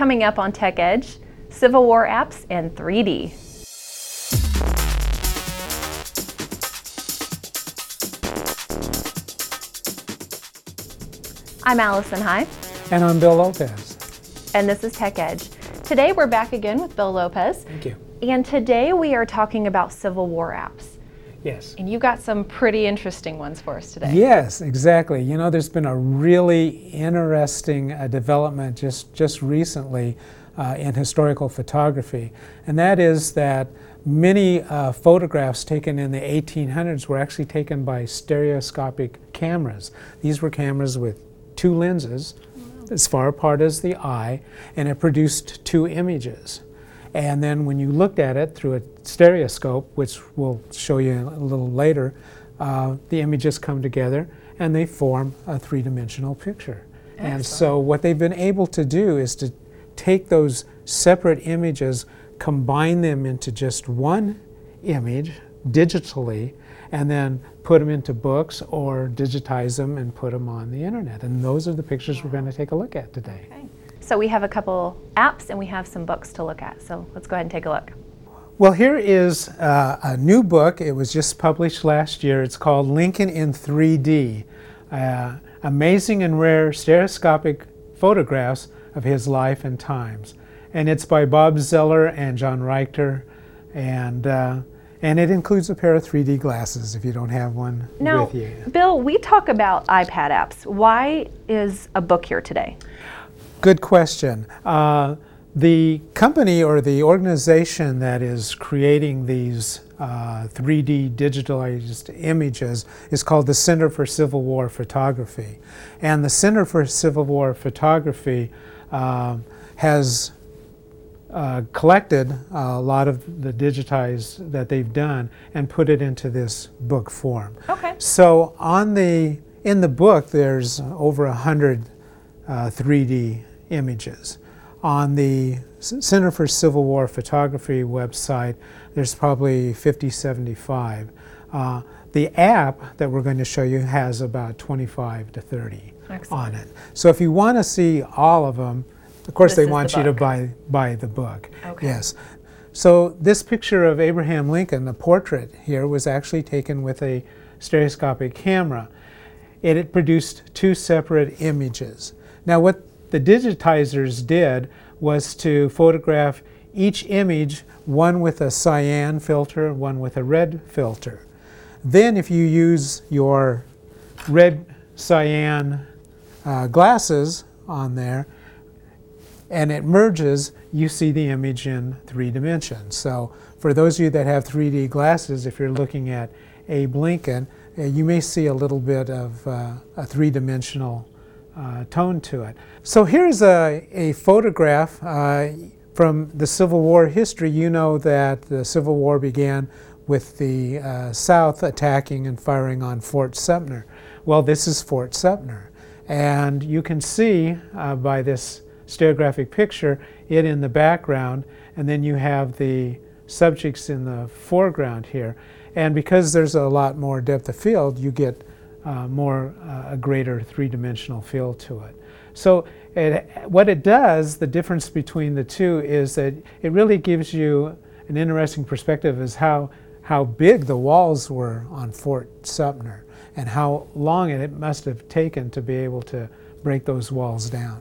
Coming up on Tech Edge, Civil War apps and 3D. I'm Allison High. And I'm Bill Lopez. And this is Tech Edge. Today we're back again with Bill Lopez. Thank you. And today we are talking about Civil War apps. Yes. And you got some pretty interesting ones for us today. Yes, exactly. You know, there's been a really interesting uh, development just, just recently uh, in historical photography, and that is that many uh, photographs taken in the 1800s were actually taken by stereoscopic cameras. These were cameras with two lenses as far apart as the eye, and it produced two images. And then when you looked at it through a stereoscope, which we'll show you a little later, uh, the images come together and they form a three-dimensional picture. Excellent. And so what they've been able to do is to take those separate images, combine them into just one image digitally, and then put them into books or digitize them and put them on the internet. And those are the pictures we're going to take a look at today. Okay. So we have a couple apps and we have some books to look at. So let's go ahead and take a look. Well, here is uh, a new book. It was just published last year. It's called Lincoln in 3D uh, Amazing and Rare Stereoscopic Photographs of His Life and Times. And it's by Bob Zeller and John Richter. And uh, and it includes a pair of 3D glasses if you don't have one now, with you. Bill, we talk about iPad apps. Why is a book here today? Good question. Uh, the company or the organization that is creating these uh, 3D digitalized images is called the Center for Civil War Photography. And the Center for Civil War Photography uh, has uh, collected a lot of the digitized that they've done and put it into this book form. Okay. So on the in the book, there's over a hundred uh, 3D images. On the Center for Civil War Photography website, there's probably 50, 75. Uh, the app that we're going to show you has about 25 to 30 Excellent. on it. So if you want to see all of them, of course, this they want the you to buy buy the book. Okay. Yes. So this picture of Abraham Lincoln, the portrait here, was actually taken with a stereoscopic camera. It, it produced two separate images. Now, what the digitizers did was to photograph each image, one with a cyan filter, one with a red filter. Then, if you use your red cyan uh, glasses on there, and it merges, you see the image in three dimensions. So for those of you that have 3D glasses, if you're looking at Abe Lincoln, uh, you may see a little bit of uh, a three-dimensional uh, tone to it. So here's a, a photograph uh, from the Civil War history. You know that the Civil War began with the uh, South attacking and firing on Fort Sumter. Well, this is Fort Sumter. And you can see uh, by this stereographic picture, it in the background, and then you have the subjects in the foreground here. And because there's a lot more depth of field, you get uh, more, uh, a greater three-dimensional feel to it. So it, what it does, the difference between the two is that it really gives you an interesting perspective as how, how big the walls were on Fort Sumter and how long it must have taken to be able to break those walls down.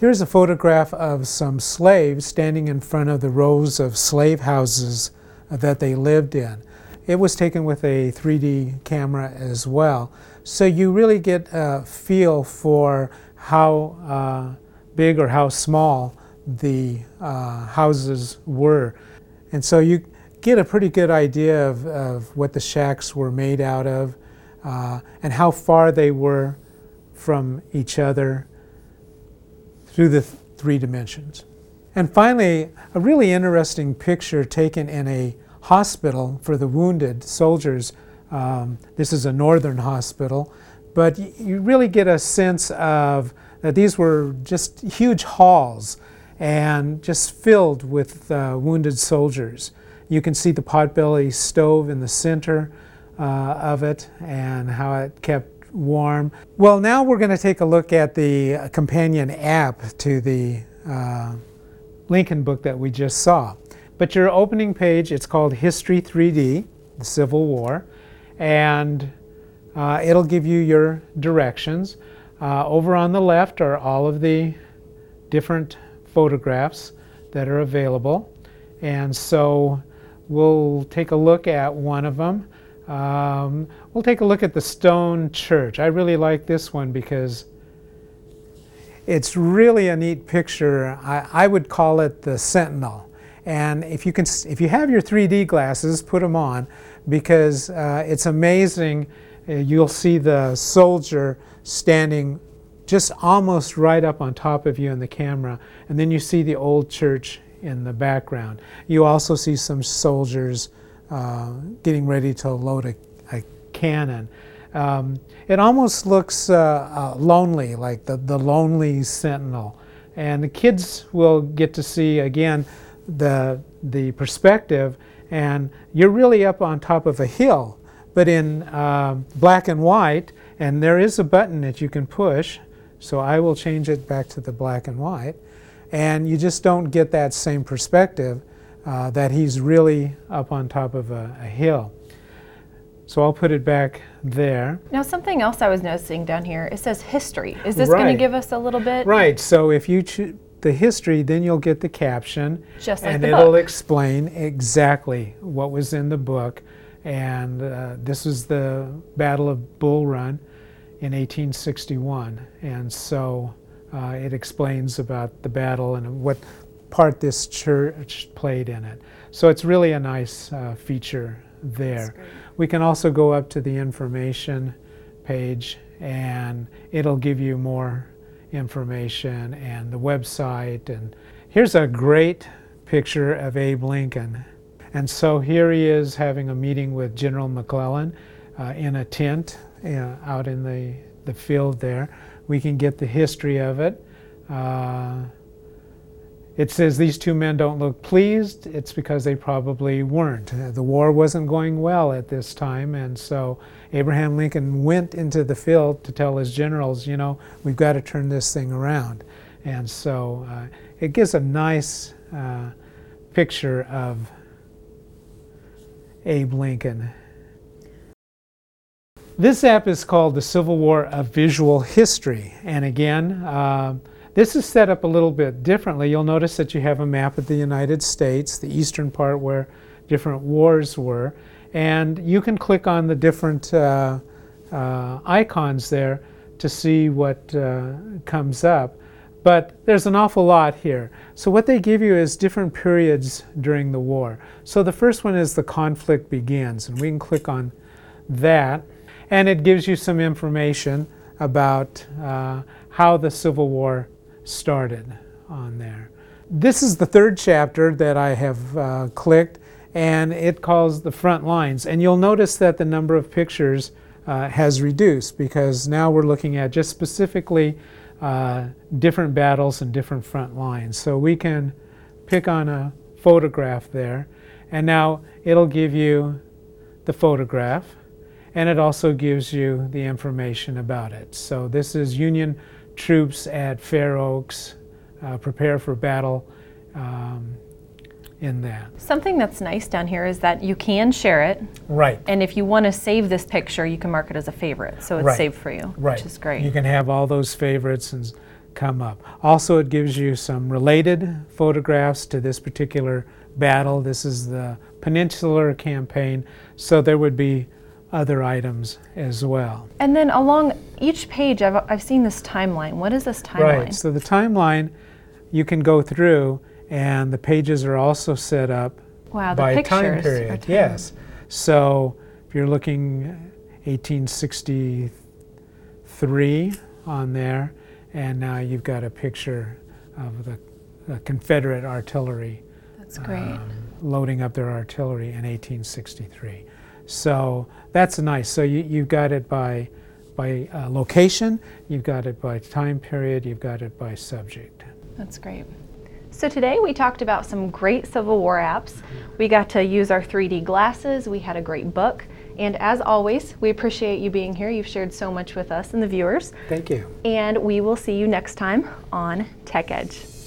Here's a photograph of some slaves standing in front of the rows of slave houses that they lived in. It was taken with a 3D camera as well. So you really get a feel for how uh, big or how small the uh, houses were. And so you get a pretty good idea of, of what the shacks were made out of uh, and how far they were from each other through the th three dimensions. And finally, a really interesting picture taken in a hospital for the wounded soldiers. Um, this is a northern hospital, but you really get a sense of that these were just huge halls and just filled with uh, wounded soldiers. You can see the potbelly stove in the center uh, of it and how it kept warm. Well, now we're going to take a look at the companion app to the uh, Lincoln book that we just saw. But your opening page, it's called History 3D, the Civil War, and uh, it'll give you your directions. Uh, over on the left are all of the different photographs that are available. And so we'll take a look at one of them. Um, we'll take a look at the stone church. I really like this one because it's really a neat picture. I, I would call it the Sentinel. And if you can, if you have your 3D glasses, put them on because uh, it's amazing. Uh, you'll see the soldier standing just almost right up on top of you in the camera, and then you see the old church in the background. You also see some soldiers uh, getting ready to load a, a cannon. Um, it almost looks uh, uh, lonely, like the, the lonely sentinel. And the kids will get to see again the, the perspective, and you're really up on top of a hill, but in uh, black and white, and there is a button that you can push. So I will change it back to the black and white. And you just don't get that same perspective uh, that he's really up on top of a, a hill. So I'll put it back there. Now, something else I was noticing down here, it says history. Is this going to give us a little bit? Right, so if you choose the history, then you'll get the caption. Just like and it'll explain exactly what was in the book. And uh, this was the Battle of Bull Run in 1861. And so uh, it explains about the battle and what part this church played in it. So it's really a nice uh, feature there. We can also go up to the information page and it'll give you more information and the website. And here's a great picture of Abe Lincoln. And so here he is having a meeting with General McClellan uh, in a tent uh, out in the, the field there. We can get the history of it. Uh, it says these two men don't look pleased. It's because they probably weren't. The war wasn't going well at this time, and so Abraham Lincoln went into the field to tell his generals, you know, we've got to turn this thing around. And so uh, it gives a nice uh, picture of Abe Lincoln. This app is called the Civil War of Visual History. And again, uh, this is set up a little bit differently. You'll notice that you have a map of the United States, the eastern part where different wars were. And you can click on the different uh, uh, icons there to see what uh, comes up. But there's an awful lot here. So, what they give you is different periods during the war. So, the first one is the conflict begins, and we can click on that. And it gives you some information about uh, how the Civil War started on there. This is the third chapter that I have uh, clicked, and it calls the front lines. And you'll notice that the number of pictures uh, has reduced because now we're looking at just specifically uh, different battles and different front lines. So we can pick on a photograph there, and now it'll give you the photograph, and it also gives you the information about it. So this is Union troops at Fair Oaks, uh, prepare for battle um, in that. Something that's nice down here is that you can share it, Right. and if you want to save this picture, you can mark it as a favorite, so it's Right. saved for you, Right. which is great. You can have all those favorites and come up. Also, it gives you some related photographs to this particular battle. This is the Peninsular Campaign, so there would be other items as well. And then along each page, I've, I've seen this timeline. What is this timeline? Right. So the timeline you can go through, and the pages are also set up wow, the by pictures. time period. time- Yes. So if you're looking 1863 on there, and now you've got a picture of the, the Confederate artillery That's great. um, loading up their artillery in 1863. So that's nice. So you, you've got it by by uh, location, you've got it by time period, you've got it by subject. That's great. So today we talked about some great Civil War apps. We got to use our 3D glasses. We had a great book. And as always, we appreciate you being here. You've shared so much with us and the viewers. Thank you. And we will see you next time on Tech Edge.